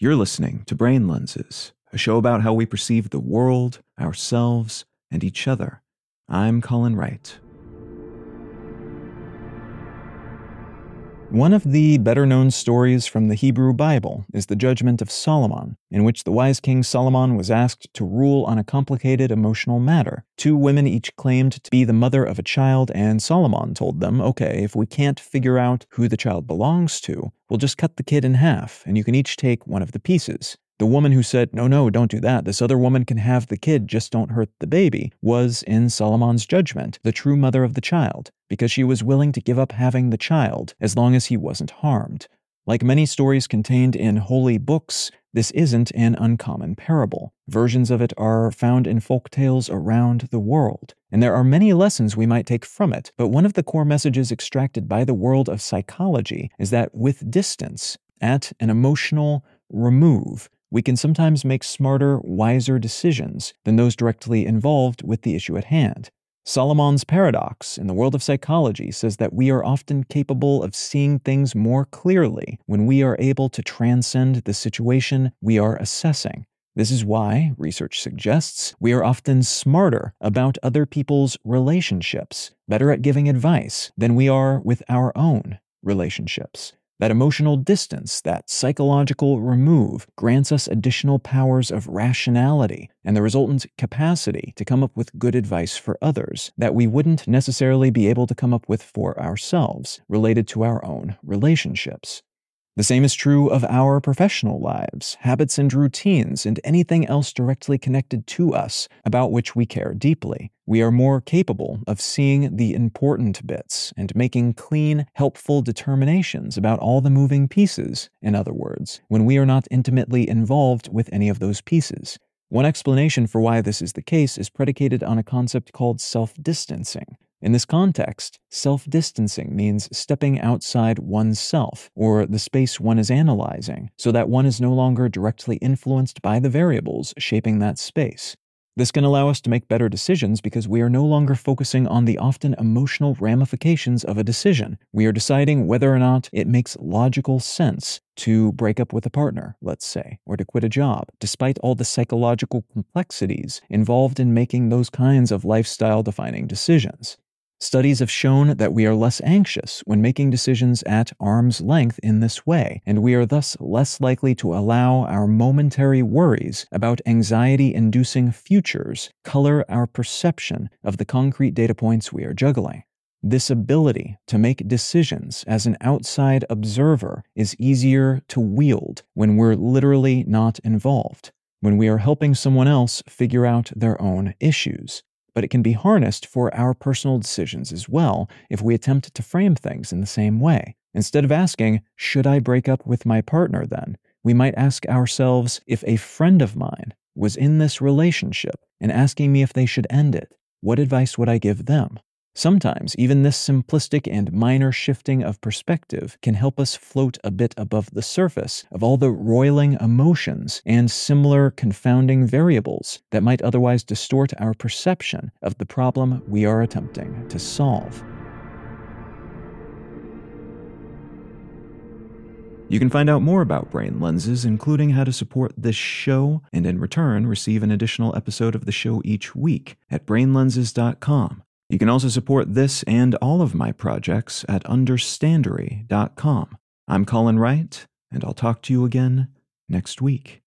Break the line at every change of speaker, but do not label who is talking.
You're listening to Brain Lenses, a show about how we perceive the world, ourselves, and each other. I'm Colin Wright. One of the better known stories from the Hebrew Bible is the Judgment of Solomon, in which the wise king Solomon was asked to rule on a complicated emotional matter. Two women each claimed to be the mother of a child, and Solomon told them, okay, if we can't figure out who the child belongs to, we'll just cut the kid in half, and you can each take one of the pieces. The woman who said, No, no, don't do that. This other woman can have the kid, just don't hurt the baby, was, in Solomon's judgment, the true mother of the child, because she was willing to give up having the child as long as he wasn't harmed. Like many stories contained in holy books, this isn't an uncommon parable. Versions of it are found in folk tales around the world, and there are many lessons we might take from it. But one of the core messages extracted by the world of psychology is that with distance, at an emotional remove, we can sometimes make smarter, wiser decisions than those directly involved with the issue at hand. Solomon's paradox in the world of psychology says that we are often capable of seeing things more clearly when we are able to transcend the situation we are assessing. This is why, research suggests, we are often smarter about other people's relationships, better at giving advice than we are with our own relationships. That emotional distance, that psychological remove, grants us additional powers of rationality and the resultant capacity to come up with good advice for others that we wouldn't necessarily be able to come up with for ourselves related to our own relationships. The same is true of our professional lives, habits and routines, and anything else directly connected to us about which we care deeply. We are more capable of seeing the important bits and making clean, helpful determinations about all the moving pieces, in other words, when we are not intimately involved with any of those pieces. One explanation for why this is the case is predicated on a concept called self distancing. In this context, self distancing means stepping outside oneself, or the space one is analyzing, so that one is no longer directly influenced by the variables shaping that space. This can allow us to make better decisions because we are no longer focusing on the often emotional ramifications of a decision. We are deciding whether or not it makes logical sense to break up with a partner, let's say, or to quit a job, despite all the psychological complexities involved in making those kinds of lifestyle defining decisions. Studies have shown that we are less anxious when making decisions at arm's length in this way, and we are thus less likely to allow our momentary worries about anxiety inducing futures color our perception of the concrete data points we are juggling. This ability to make decisions as an outside observer is easier to wield when we're literally not involved, when we are helping someone else figure out their own issues but it can be harnessed for our personal decisions as well if we attempt to frame things in the same way. Instead of asking, Should I break up with my partner then? we might ask ourselves if a friend of mine was in this relationship and asking me if they should end it, what advice would I give them? Sometimes, even this simplistic and minor shifting of perspective can help us float a bit above the surface of all the roiling emotions and similar confounding variables that might otherwise distort our perception of the problem we are attempting to solve. You can find out more about brain lenses, including how to support this show, and in return, receive an additional episode of the show each week at brainlenses.com. You can also support this and all of my projects at understandary.com. I'm Colin Wright, and I'll talk to you again next week.